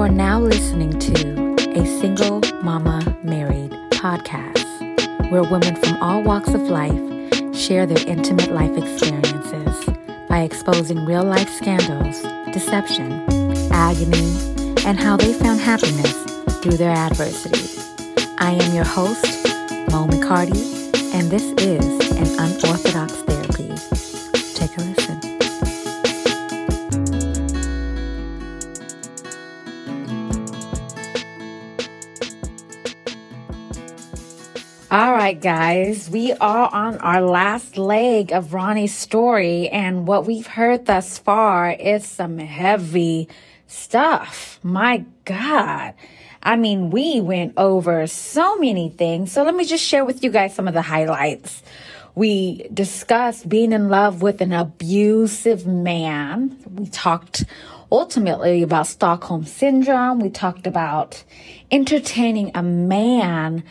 are now listening to a Single Mama Married podcast, where women from all walks of life share their intimate life experiences by exposing real life scandals, deception, agony, and how they found happiness through their adversity. I am your host, Mo McCarty, and this is an unorthodox right, guys, we are on our last leg of Ronnie's story, and what we've heard thus far is some heavy stuff. My God. I mean, we went over so many things. So let me just share with you guys some of the highlights. We discussed being in love with an abusive man. We talked ultimately about Stockholm Syndrome. We talked about entertaining a man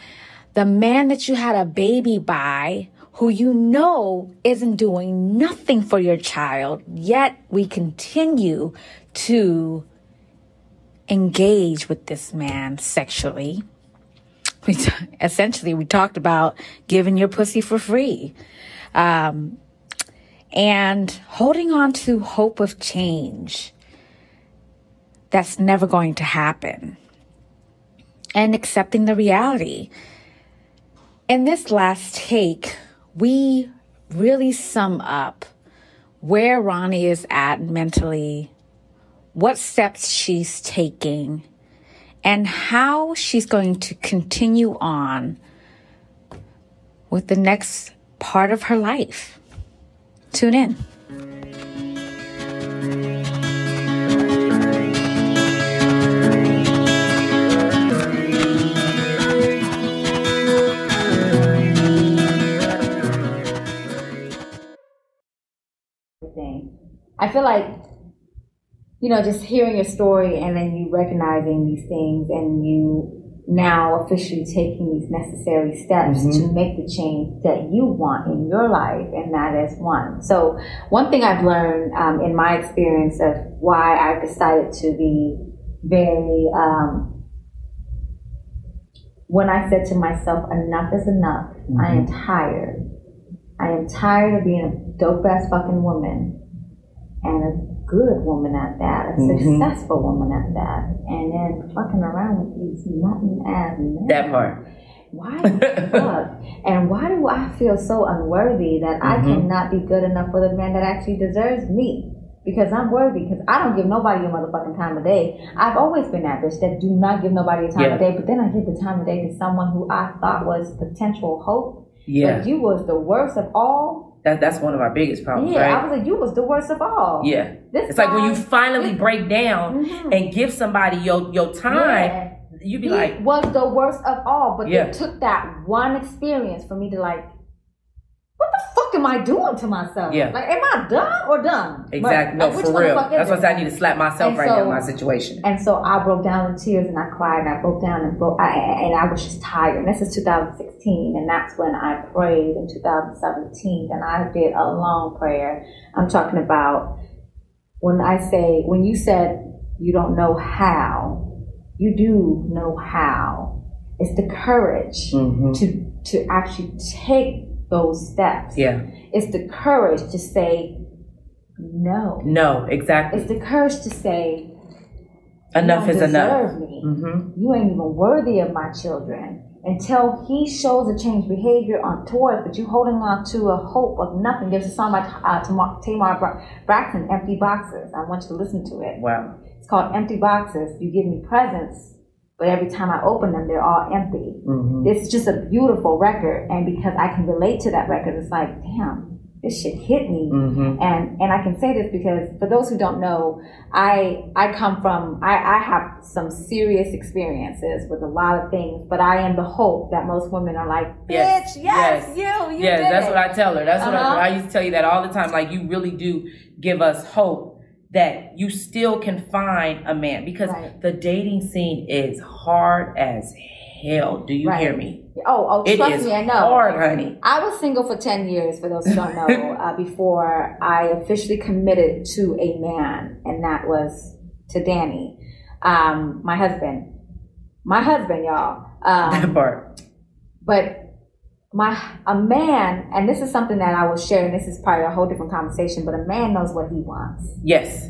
the man that you had a baby by who you know isn't doing nothing for your child, yet we continue to engage with this man sexually. We t- essentially we talked about giving your pussy for free. Um, and holding on to hope of change that's never going to happen. And accepting the reality in this last take, we really sum up where Ronnie is at mentally, what steps she's taking, and how she's going to continue on with the next part of her life. Tune in. I feel like, you know, just hearing your story and then you recognizing these things and you now officially taking these necessary steps mm-hmm. to make the change that you want in your life, and that is one. So, one thing I've learned um, in my experience of why I've decided to be very, um, when I said to myself, enough is enough, mm-hmm. I am tired. I am tired of being a dope ass fucking woman and a good woman at that, a mm-hmm. successful woman at that, and then fucking around with these nothing ass men. That part. Why the fuck? And why do I feel so unworthy that mm-hmm. I cannot be good enough for the man that actually deserves me? Because I'm worthy, because I don't give nobody a motherfucking time of day. I've always been that bitch that do not give nobody a time yeah. of day, but then I give the time of day to someone who I thought was potential hope. Yeah. But you was the worst of all that, that's one of our biggest problems, yeah, right? I was like, you was the worst of all. Yeah. This it's guy, like when you finally break down mm-hmm. and give somebody your, your time, yeah. you be he like. was the worst of all, but yeah. it took that one experience for me to like, fuck am I doing to myself? Yeah. Like, am I dumb or dumb? Exactly. But, no, like, for real. That's why I need to slap myself and right so, now in my situation. And so I broke down in tears and I cried and I broke down and broke, I, and I was just tired. And this is 2016. And that's when I prayed in 2017. And I did a long prayer. I'm talking about when I say, when you said you don't know how, you do know how. It's the courage mm-hmm. to, to actually take those steps. Yeah. It's the courage to say no. No, exactly. It's the courage to say enough is enough. Me. Mm-hmm. You ain't even worthy of my children. Until he shows a changed behavior on tours, but you holding on to a hope of nothing. There's a song by uh, Tamar Braxton, Empty Boxes. I want you to listen to it. Wow. It's called Empty Boxes. You give me presents but every time I open them, they're all empty. Mm-hmm. It's just a beautiful record, and because I can relate to that record, it's like, damn, this shit hit me. Mm-hmm. And and I can say this because for those who don't know, I I come from I, I have some serious experiences with a lot of things, but I am the hope that most women are like, bitch, yes, yes, yes. you, you yes, that's it. what I tell her. That's uh-huh. what I, uh-huh. I used to tell you that all the time. Like you really do give us hope that you still can find a man because right. the dating scene is hard as hell. Do you right. hear me? Oh, oh, it trust me, I know. Hard, honey. I was single for ten years. For those who don't know, uh, before I officially committed to a man, and that was to Danny. Um, my husband, my husband, y'all. Um, that part. But my a man, and this is something that I will share, and this is probably a whole different conversation. But a man knows what he wants. Yes.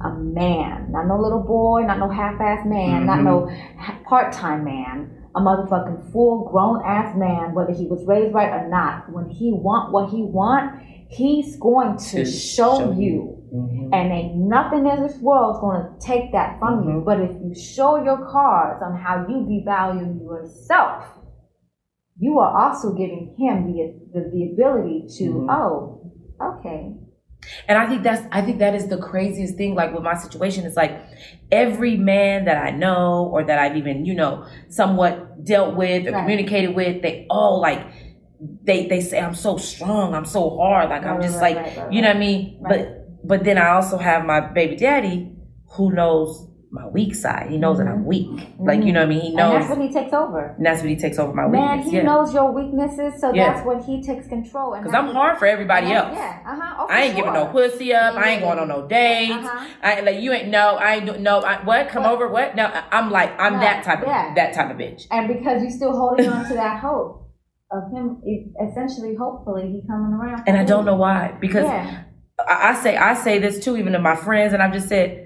A man, not no little boy, not no half-ass man, mm-hmm. not no part-time man. A motherfucking full grown ass man, whether he was raised right or not. When he want what he want, he's going to, to show, show, you. Mm-hmm. And ain't nothing in this world's going to take that from mm-hmm. you. But if you show your cards on how you devalue yourself, you are also giving him the the, the ability to mm-hmm. oh okay. And i think that's i think that is the craziest thing like with my situation. It's like every man that i know or that i've even you know somewhat dealt with or right. communicated with they all like they they say i'm so strong. I'm so hard. Like right, i'm just right, like you know what i mean? But but then i also have my baby daddy who knows my weak side. He knows mm-hmm. that I'm mm-hmm. weak. Mm-hmm. Like you know what I mean. He knows. And that's what he takes over. And that's what he takes over my Man, weakness. he yeah. knows your weaknesses, so yeah. that's what he takes control. Because I'm hard for everybody else. Yeah, uh huh. Oh, I ain't sure. giving no pussy up. I ain't going on no dates. Uh-huh. I like you ain't no. I ain't no. I, what? Come what? over? What? No. I'm like I'm that type of that type of bitch. And because you're still holding on to that hope of him, essentially, hopefully, he coming around. And I don't know why because. I, I say I say this too, even to my friends, and I've just said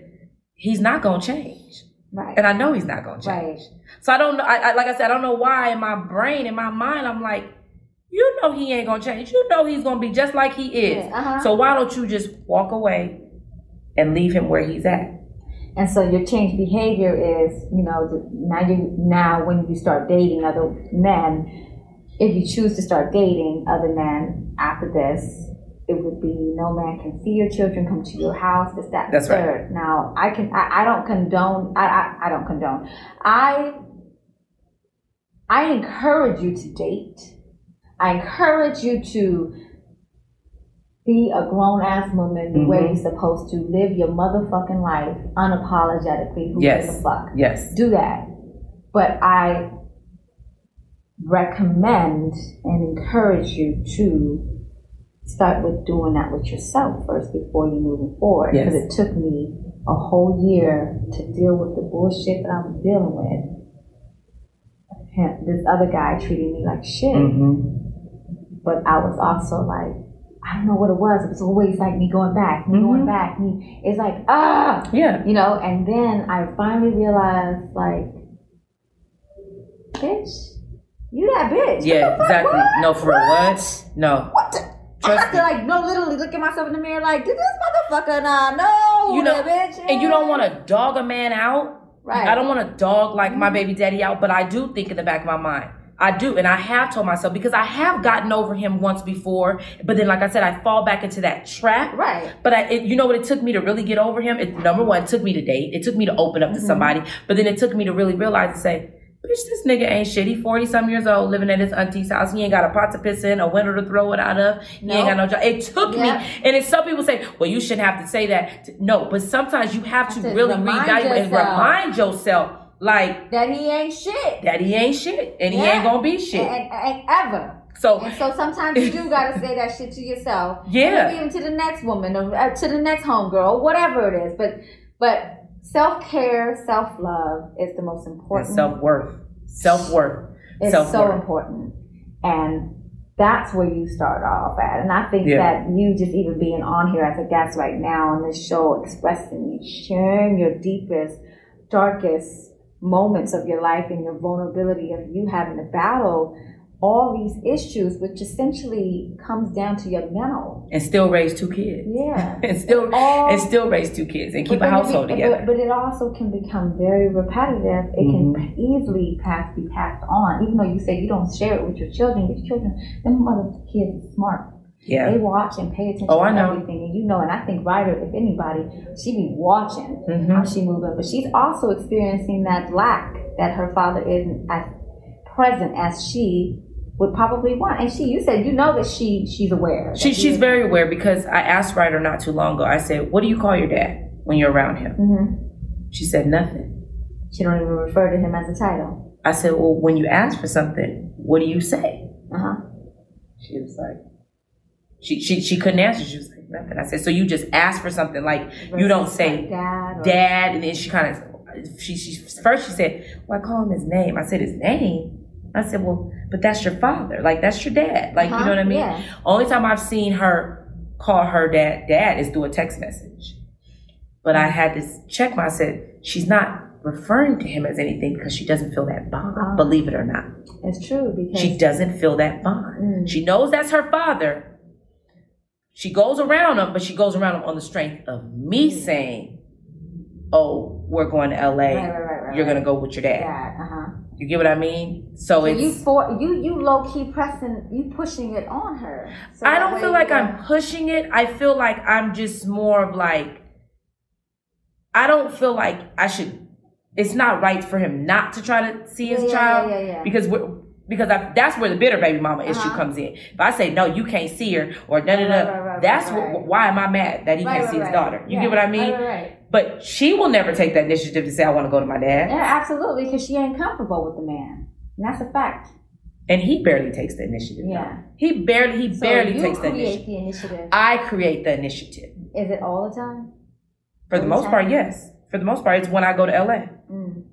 he's not gonna change. Right. And I know he's not going to change. Right. So I don't know. I, I, like I said, I don't know why in my brain, in my mind, I'm like, you know, he ain't going to change. You know, he's going to be just like he is. Yeah, uh-huh. So why don't you just walk away and leave him where he's at? And so your change behavior is, you know, now you now when you start dating other men, if you choose to start dating other men after this, it would be no man can see your children come to your house. This, that, That's third. Right. Now, I can, I, I don't condone, I, I, I don't condone. I, I encourage you to date. I encourage you to be a grown ass woman the mm-hmm. way you're supposed to live your motherfucking life unapologetically. Who yes. gives a fuck? Yes. Do that. But I recommend and encourage you to start with doing that with yourself first before you moving forward. Because yes. it took me a whole year to deal with the bullshit that I'm dealing with. This other guy treating me like shit. Mm-hmm. But I was also like, I don't know what it was. It was always like me going back, me mm-hmm. going back. Me, it's like ah, yeah, you know. And then I finally realized, like, bitch, you that bitch. Yeah, exactly. What? No, for what? what? No. What? The? I have to like no, literally look at myself in the mirror like, did this motherfucker nah, no, you know, bitch, and you don't want to dog a man out. Right. I don't want to dog like mm-hmm. my baby daddy out, but I do think in the back of my mind. I do, and I have told myself because I have gotten over him once before, but then, like I said, I fall back into that trap. Right. But I, it, you know what? It took me to really get over him. It, number one, it took me to date. It took me to open up to mm-hmm. somebody, but then it took me to really realize and say, Bitch, this nigga ain't shit. He 40 some years old living at his auntie's house. He ain't got a pot to piss in, a window to throw it out of. He ain't got no job. It took yeah. me. And if some people say, well, you shouldn't have to say that. No, but sometimes you have to really reevaluate and remind yourself like that he ain't shit. That he ain't shit. And yeah. he ain't gonna be shit. And, and, and ever. So, and so sometimes you do gotta say that shit to yourself. Yeah. even to the next woman or uh, to the next homegirl, whatever it is. But but self care, self love is the most important. Self worth. Self worth. It's Self-worth. so important. And that's where you start off at. And I think yeah. that you just even being on here as a guest right now on this show, expressing, sharing your deepest, darkest moments of your life and your vulnerability of you having to battle all these issues, which essentially comes down to your mental. And still raise two kids. Yeah. and still all, and still raise two kids and keep a household be, together. But, but, it also can become very repetitive. It mm-hmm. can easily pass be passed on. Even though you say you don't share it with your children, your children, them mother kids are smart. Yeah. They watch and pay attention oh, to know. everything. And you know, and I think Ryder, if anybody, she be watching mm-hmm. how she moving. But she's also experiencing that lack that her father isn't as present as she would probably want. And she, you said, you know that she she's aware. She she's very aware because I asked Ryder not too long ago. I said, "What do you call your dad when you're around him?" Mm-hmm. She said nothing. She don't even refer to him as a title. I said, "Well, when you ask for something, what do you say?" Uh huh. She was like, she she she couldn't answer. She was like nothing. I said, "So you just ask for something like Versus you don't say dad, dad," and then she kind of she, she first she said, well, I call him his name. I said his name. I said, well, but that's your father. Like that's your dad. Like uh-huh, you know what I mean? Yeah. Only time I've seen her call her dad dad is through a text message. But I had to check my. I said she's not referring to him as anything because she doesn't feel that bond. Uh-huh. Believe it or not, it's true because she doesn't feel that bond. Mm. She knows that's her father. She goes around him, but she goes around him on the strength of me mm. saying, "Oh, we're going to L.A. Right, right, right, You're going to go with your dad." Yeah, uh-huh. You get what I mean? So, so it's you for you you low key pressing you pushing it on her. So I don't feel like I'm pushing it. I feel like I'm just more of like I don't feel like I should. It's not right for him not to try to see his yeah, child yeah, yeah, because we're, because I, that's where the bitter baby mama issue uh-huh. comes in. If I say no, you can't see her, or da da da, that's what, why am I mad that he can't see his daughter? You get what I mean? But she will never take that initiative to say, I want to go to my dad. Yeah, absolutely, because she ain't comfortable with the man. And that's a fact. And he barely takes the initiative. Yeah. He barely, he so barely takes the initiative. the initiative. I create the initiative. Is it all the time? For the most time? part, yes. For the most part, it's when I go to LA. Mm.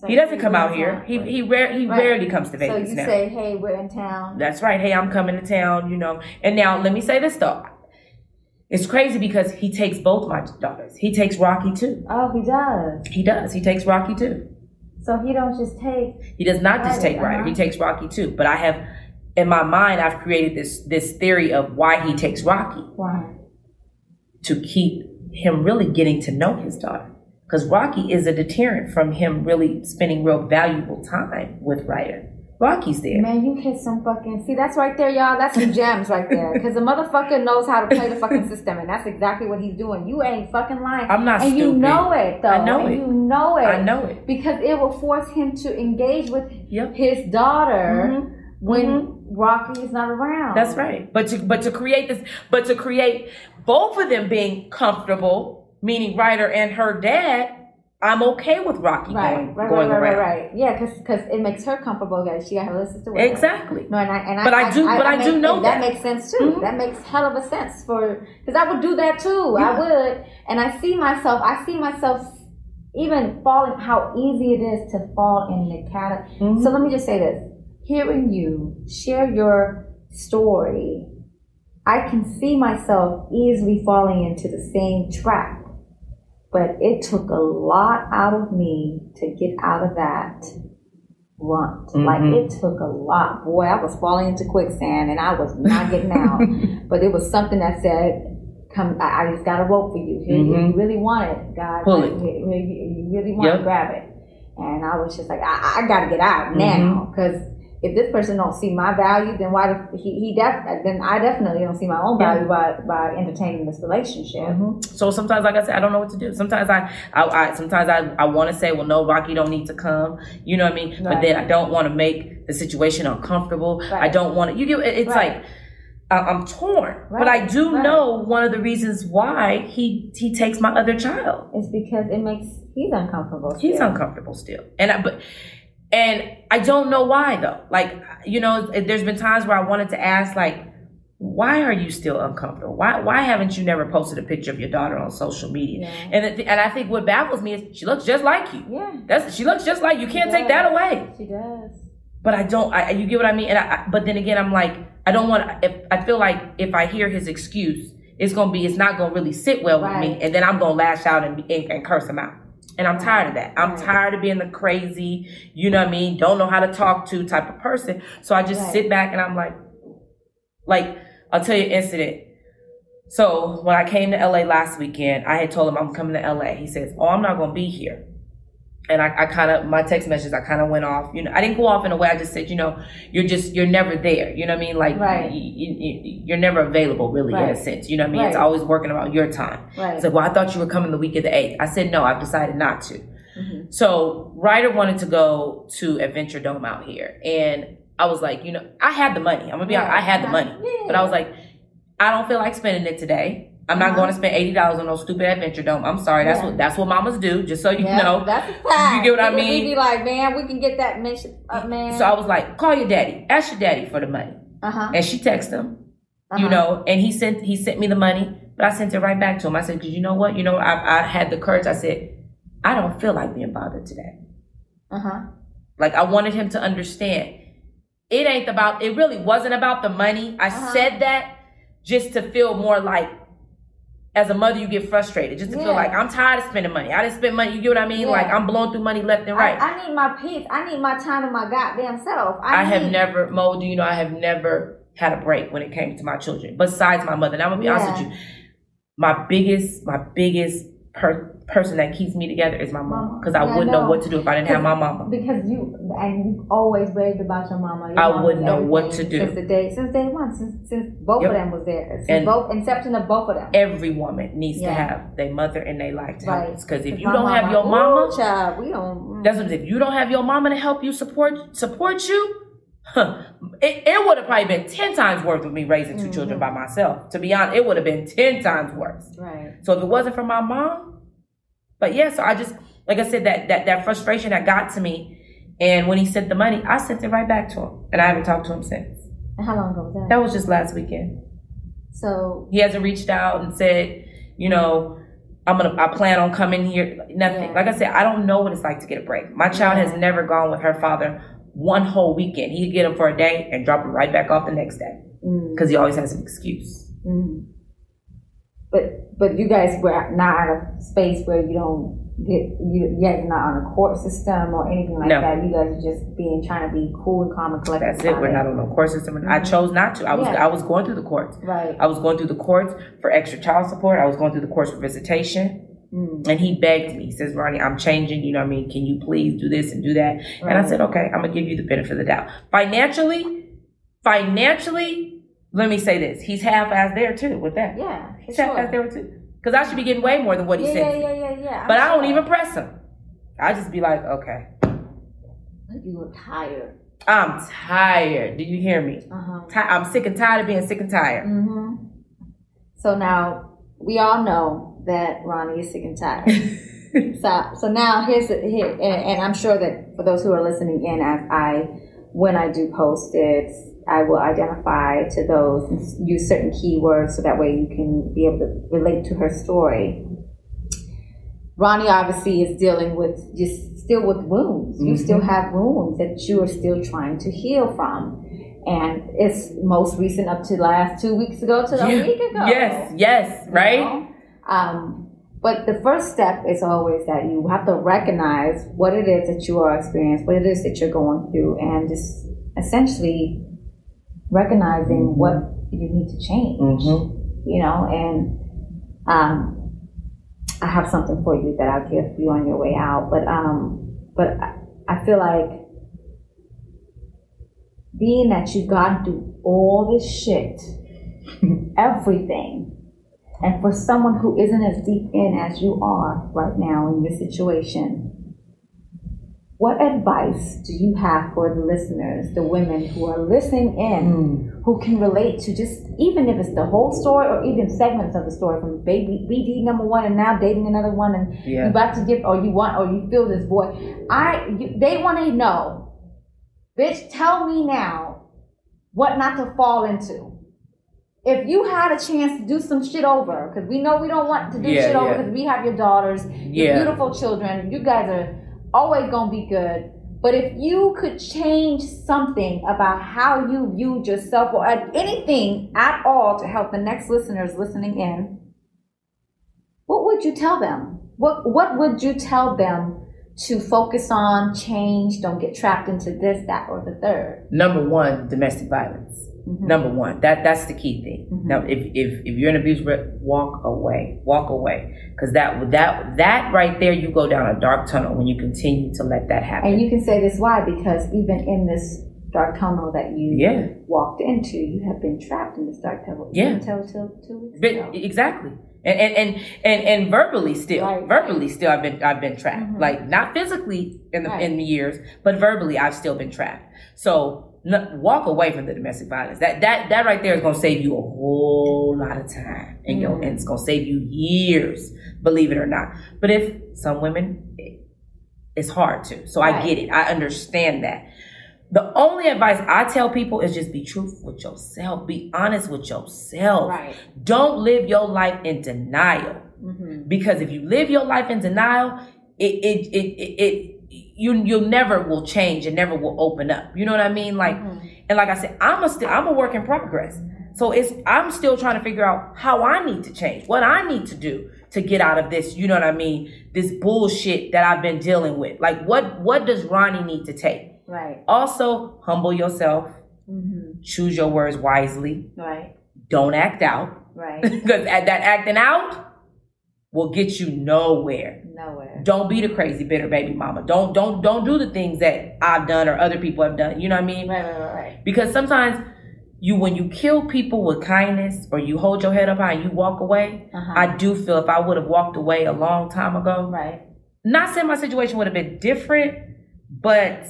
So he doesn't come out here. He he rare, he right. rarely comes to Vegas So you now. say, "Hey, we're in town." That's right. Hey, I'm coming to town. You know. And now let me say this though. It's crazy because he takes both my daughters. He takes Rocky too. Oh, he does. He does. He takes Rocky too. So he don't just take. He does not Ryder, just take Ryder. Uh-huh. He takes Rocky too. But I have, in my mind, I've created this this theory of why he takes Rocky. Why? To keep him really getting to know his daughter. Because Rocky is a deterrent from him really spending real valuable time with Ryder. Rocky's there. Man, you hit some fucking. See, that's right there, y'all. That's some gems right there. Because the motherfucker knows how to play the fucking system, and that's exactly what he's doing. You ain't fucking lying. I'm not and stupid. you know it, though. I know and it. You know it. I know it. Because it will force him to engage with yep. his daughter mm-hmm. when mm-hmm. Rocky is not around. That's right. But to but to create this, but to create both of them being comfortable, meaning Ryder and her dad I'm okay with Rocky right, going, right, going right, around. Right, right, Yeah, because because it makes her comfortable that she got her little sister with Exactly. Her. No, and I and but I, I do, I, but I, I do know that. that makes sense too. Mm-hmm. That makes hell of a sense for because I would do that too. Yeah. I would, and I see myself. I see myself even falling. How easy it is to fall in the category. Mm-hmm. So let me just say this: hearing you share your story, I can see myself easily falling into the same trap but it took a lot out of me to get out of that rut. Mm-hmm. Like it took a lot. Boy, I was falling into quicksand and I was not getting out. but it was something that said, Come, I, I just got a rope for you. Here, mm-hmm. you really want it, God. Pull it. You, you really want yep. to grab it. And I was just like, I, I got to get out now because mm-hmm if this person don't see my value, then why do, he, he def, then I definitely don't see my own value by, by entertaining this relationship. Mm-hmm. So sometimes, like I said, I don't know what to do. Sometimes I, I, I sometimes I, I want to say, well, no, Rocky don't need to come. You know what I mean? Right. But then I don't want to make the situation uncomfortable. Right. I don't want to, you get, it's right. like, I'm torn, right, but I do right. know one of the reasons why he he takes my other child. It's because it makes he's uncomfortable. Still. He's uncomfortable still, and I, but and I don't know why though. Like, you know, there's been times where I wanted to ask, like, why are you still uncomfortable? Why why haven't you never posted a picture of your daughter on social media? Yeah. And and I think what baffles me is she looks just like you. Yeah, that's she looks just like you. Can't take that away. She does. But I don't. I you get what I mean? And I, but then again, I'm like, I don't want. If I feel like if I hear his excuse, it's gonna be, it's not gonna really sit well right. with me, and then I'm gonna lash out and, and, and curse him out. And I'm tired of that. I'm tired of being the crazy, you know what I mean, don't know how to talk to type of person. So I just right. sit back and I'm like, like, I'll tell you an incident. So when I came to LA last weekend, I had told him I'm coming to LA. He says, Oh, I'm not going to be here and I, I kind of my text messages I kind of went off. You know, I didn't go off in a way. I just said, you know, you're just you're never there. You know what I mean? Like right. you, are never available, really, right. in a sense. You know what I mean? Right. It's always working about your time. Right. It's like, well, I thought you were coming the week of the eighth. I said no. I've decided not to. Mm-hmm. So Ryder wanted to go to Adventure Dome out here, and I was like, you know, I had the money. I'm gonna be honest, I had the money, yeah. but I was like, I don't feel like spending it today. I'm not uh-huh. going to spend eighty dollars on no stupid adventure dome. I'm sorry. That's yeah. what that's what mamas do. Just so you yeah, know. That's a fact. You get what I mean? Be like, man, we can get that mission, uh, man. So I was like, call your daddy. Ask your daddy for the money. Uh-huh. And she texted him. Uh-huh. You know, and he sent he sent me the money, but I sent it right back to him. I said, because you know what? You know, I I had the courage. I said, I don't feel like being bothered today. Uh huh. Like I wanted him to understand. It ain't about. It really wasn't about the money. I uh-huh. said that just to feel more like as a mother, you get frustrated just to yeah. feel like I'm tired of spending money. I didn't spend money. You get what I mean? Yeah. Like I'm blowing through money left and right. I, I, need my peace. I need my time to my goddamn self. I, I have never, Mo. Do you know I have never had a break when it came to my children, besides my mother. And I'm gonna be yeah. honest with you. My biggest, my biggest per- person that keeps me together is my mom because I yeah, wouldn't know. know. what to do if I didn't have my mama. Because you and you always raved about your mama. Your I wouldn't know what to do since the day since day one since since both yep. of them was there since and both inception of both of them. Every woman needs yeah. to have their mother and they like to right. help because if you don't have your mama, Ooh, child, we don't. Mm. That's what if you don't have your mama to help you support support you. Huh. It, it would have probably been 10 times worse with me raising 2 mm-hmm. children by myself. To be honest, it would have been 10 times worse. Right. So if it wasn't for my mom, but yeah, so I just, like I said, that, that, that frustration that got to me. And when he sent the money, I sent it right back to him. And I haven't talked to him since. And how long ago was that? That was just last weekend. So he hasn't reached out and said, you know, I'm gonna I plan on coming here. Nothing. Yeah. Like I said, I don't know what it's like to get a break. My child yeah. has never gone with her father one whole weekend. He'd get him for a day and drop him right back off the next day because mm. he always has an excuse. Mm. But but you guys were not at a space where you don't get you yeah you're not on a court system or anything like no. that. You guys are just being trying to be cool and calm and collected. That's it. We're not on a court system. Mm-hmm. I chose not to. I was yeah. I was going through the courts. Right. I was going through the courts for extra child support. I was going through the courts for visitation. Mm. And he begged me. He says, Ronnie, I'm changing. You know what I mean? Can you please do this and do that? Right. And I said, okay, I'm going to give you the benefit of the doubt. Financially, financially, let me say this. He's half-assed there too with that. Yeah. He's sure. half-assed there too. Because I should be getting way more than what he yeah, said. Yeah, yeah, yeah, yeah. But sure. I don't even press him. I just be like, okay. You look tired. I'm tired. Do you hear me? Uh-huh. I'm sick and tired of being sick and tired. Mm-hmm. So now we all know that Ronnie is sick and tired. so, so now here's here, and, and, I'm sure that for those who are listening in, as I when I do post it, I will identify to those and use certain keywords so that way you can be able to relate to her story. Ronnie obviously is dealing with just still with wounds. Mm-hmm. You still have wounds that you are still trying to heal from. And it's most recent up to last two weeks ago to yeah. a week ago. Yes, yes, right? You know? Um, but the first step is always that you have to recognize what it is that you are experiencing, what it is that you're going through, and just essentially recognizing mm-hmm. what you need to change. Mm-hmm. You know, and um, I have something for you that I'll give you on your way out. But um, but I, I feel like being that you've gone through all this shit, everything, and for someone who isn't as deep in as you are right now in your situation, what advice do you have for the listeners, the women who are listening in, mm. who can relate to just even if it's the whole story or even segments of the story from baby BD number one and now dating another one and yeah. you're about to give or you want or you feel this boy. I you, they want to know, bitch, tell me now what not to fall into. If you had a chance to do some shit over, because we know we don't want to do yeah, shit over because we have your daughters, your beautiful children, you guys are always gonna be good. But if you could change something about how you viewed yourself or anything at all to help the next listeners listening in, what would you tell them? What what would you tell them to focus on, change, don't get trapped into this, that, or the third? Number one, domestic violence. Mm-hmm. Number one, that that's the key thing. Mm-hmm. Now, if, if if you're in abuse, walk away, walk away, because that that that right there, you go down a dark tunnel when you continue to let that happen. And you can say this why because even in this dark tunnel that you yeah. walked into, you have been trapped in this dark tunnel. Yeah, until two weeks but, ago. Exactly. And, and and and and verbally still, right. verbally still, I've been I've been trapped. Mm-hmm. Like not physically in the right. in the years, but verbally, I've still been trapped. So walk away from the domestic violence. That that that right there is going to save you a whole lot of time, and mm. and it's going to save you years, believe it or not. But if some women, it's hard to. So right. I get it. I understand that. The only advice I tell people is just be truthful with yourself. Be honest with yourself. Right. Don't live your life in denial. Mm-hmm. Because if you live your life in denial, it it it it, it you you'll never will change and never will open up. You know what I mean? Like mm-hmm. and like I said, I'm a still I'm a work in progress. So it's I'm still trying to figure out how I need to change, what I need to do to get out of this, you know what I mean? This bullshit that I've been dealing with. Like what what does Ronnie need to take? Right. Also, humble yourself. Mm-hmm. Choose your words wisely. Right. Don't act out. Right. Because at that acting out will get you nowhere. Nowhere. Don't be the crazy bitter baby mama. Don't don't don't do the things that I've done or other people have done. You know what I mean? Right, right, right, right. Because sometimes you when you kill people with kindness or you hold your head up high and you walk away, uh-huh. I do feel if I would have walked away a long time ago, right. Not saying my situation would have been different, but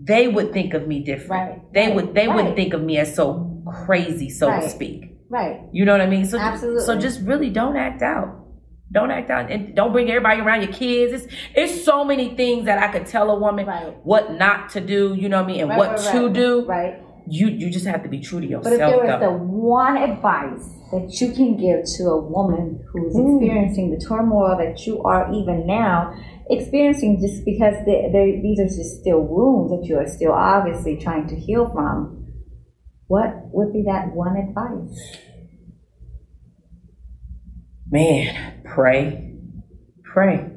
they would think of me different. Right. They right. would they right. wouldn't think of me as so crazy, so to speak. Right. You know what I mean? So Absolutely. so just really don't act out. Don't act out and don't bring everybody around your kids. It's it's so many things that I could tell a woman what not to do, you know what I mean, and what to do. Right. You you just have to be true to yourself. But if there was though. the one advice that you can give to a woman who's mm. experiencing the turmoil that you are even now, experiencing just because they, these are just still wounds that you are still obviously trying to heal from, what would be that one advice? Man, pray, pray.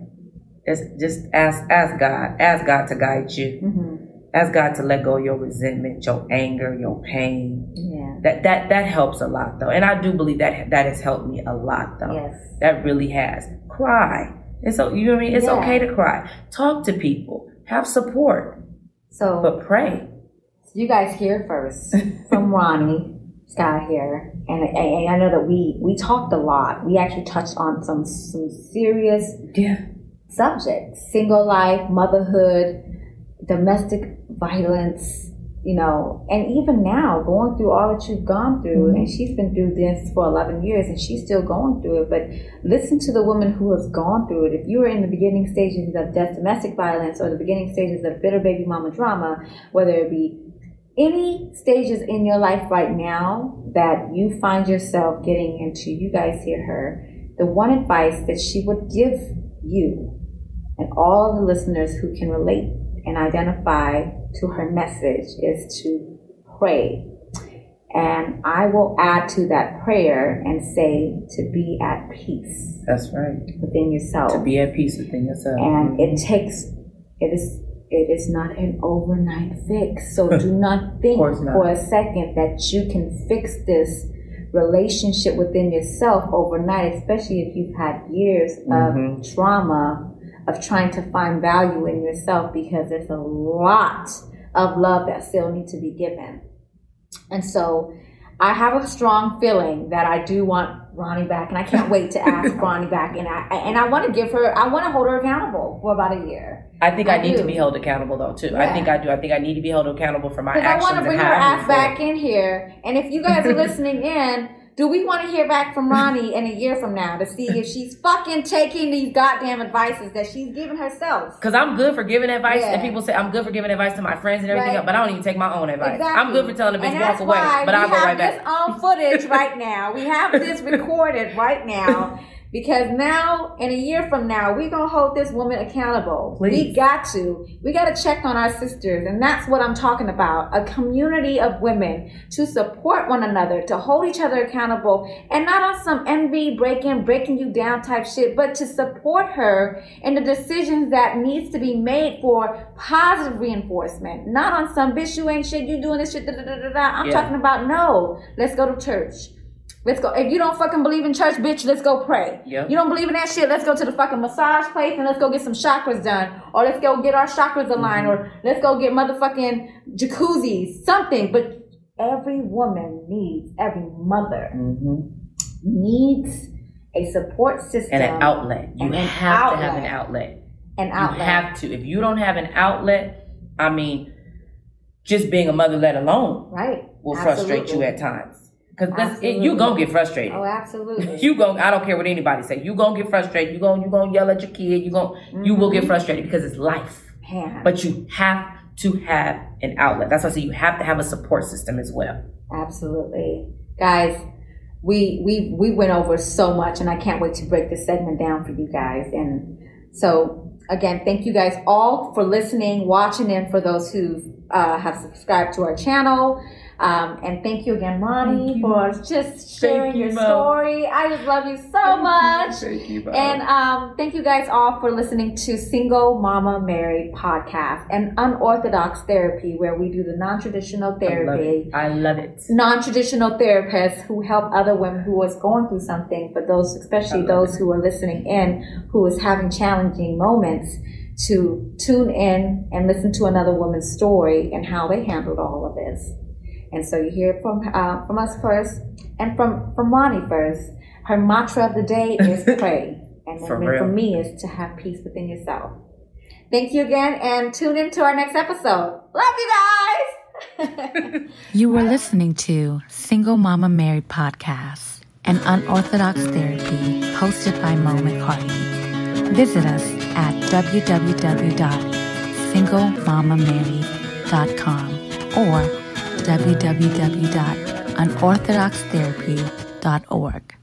Just, just ask, ask God, ask God to guide you. Mm-hmm. Ask God to let go of your resentment, your anger, your pain. Yeah. That that that helps a lot though, and I do believe that that has helped me a lot though. Yes. That really has. Cry it's so you know what I mean. It's yeah. okay to cry. Talk to people. Have support. So, but pray. You guys hear first from Ronnie Scott here, and, and I know that we we talked a lot. We actually touched on some some serious yeah subjects: single life, motherhood, domestic violence, you know, and even now going through all that you've gone through, mm-hmm. and she's been through this for 11 years and she's still going through it. But listen to the woman who has gone through it. If you are in the beginning stages of domestic violence or the beginning stages of bitter baby mama drama, whether it be any stages in your life right now that you find yourself getting into, you guys hear her, the one advice that she would give you and all the listeners who can relate and identify to her message is to pray. And I will add to that prayer and say to be at peace. That's right. Within yourself. To be at peace within yourself. And it takes, it is, it is not an overnight fix. So do not think not. for a second that you can fix this relationship within yourself overnight, especially if you've had years mm-hmm. of trauma of trying to find value in yourself because there's a lot of love that still needs to be given. And so I have a strong feeling that I do want Ronnie back, and I can't wait to ask Ronnie back. And I and I want to give her, I want to hold her accountable for about a year. I think I, I need do. to be held accountable though too. Yeah. I think I do. I think I need to be held accountable for my actions. I want to bring her ass back in here, and if you guys are listening in do we want to hear back from Ronnie in a year from now to see if she's fucking taking these goddamn advices that she's giving herself? Because I'm good for giving advice, yeah. and people say I'm good for giving advice to my friends and everything, right. else, but I don't even take my own advice. Exactly. I'm good for telling the bitch walk away, but I'll go right back. We have this on footage right now. We have this recorded right now. Because now, in a year from now, we're going to hold this woman accountable. Please. We got to. We got to check on our sisters. And that's what I'm talking about. A community of women to support one another, to hold each other accountable, and not on some envy, breaking, breaking you down type shit, but to support her in the decisions that needs to be made for positive reinforcement. Not on some bitch, you ain't shit, you doing this shit, da, da, da. I'm yeah. talking about no. Let's go to church. Let's go. If you don't fucking believe in church, bitch, let's go pray. Yep. You don't believe in that shit, let's go to the fucking massage place and let's go get some chakras done. Or let's go get our chakras aligned. Mm-hmm. Or let's go get motherfucking jacuzzis. Something. But every woman needs, every mother mm-hmm. needs a support system. And an outlet. You have outlet. to have an outlet. An outlet. You have to. If you don't have an outlet, I mean, just being a mother, let alone, right, will Absolutely. frustrate you at times. Because you gonna get frustrated. Oh, absolutely. you going I don't care what anybody say. You gonna get frustrated. You gonna you gonna yell at your kid. You gonna mm-hmm. you will get mm-hmm. frustrated because it's life. Man. But you have to have an outlet. That's why I say you have to have a support system as well. Absolutely, guys. We we we went over so much, and I can't wait to break this segment down for you guys. And so again, thank you guys all for listening, watching, and for those who uh, have subscribed to our channel. Um, and thank you again, Ronnie, you. for just sharing you, your story. I just love you so thank much. You. Thank you, Mom. And um, thank you guys all for listening to Single Mama Married podcast and Unorthodox Therapy, where we do the non-traditional therapy. I love it. it. Non-traditional therapists who help other women who was going through something, but those, especially those it. who are listening in, who is having challenging moments to tune in and listen to another woman's story and how they handled all of this. And so you hear from uh, from us first, and from from Ronnie first. Her mantra of the day is pray, and then for, for me is to have peace within yourself. Thank you again, and tune in to our next episode. Love you guys. you were listening to Single Mama Married Podcast, an unorthodox therapy hosted by Mo McCartney. Visit us at www.singlemamamarried.com or www.unorthodoxtherapy.org.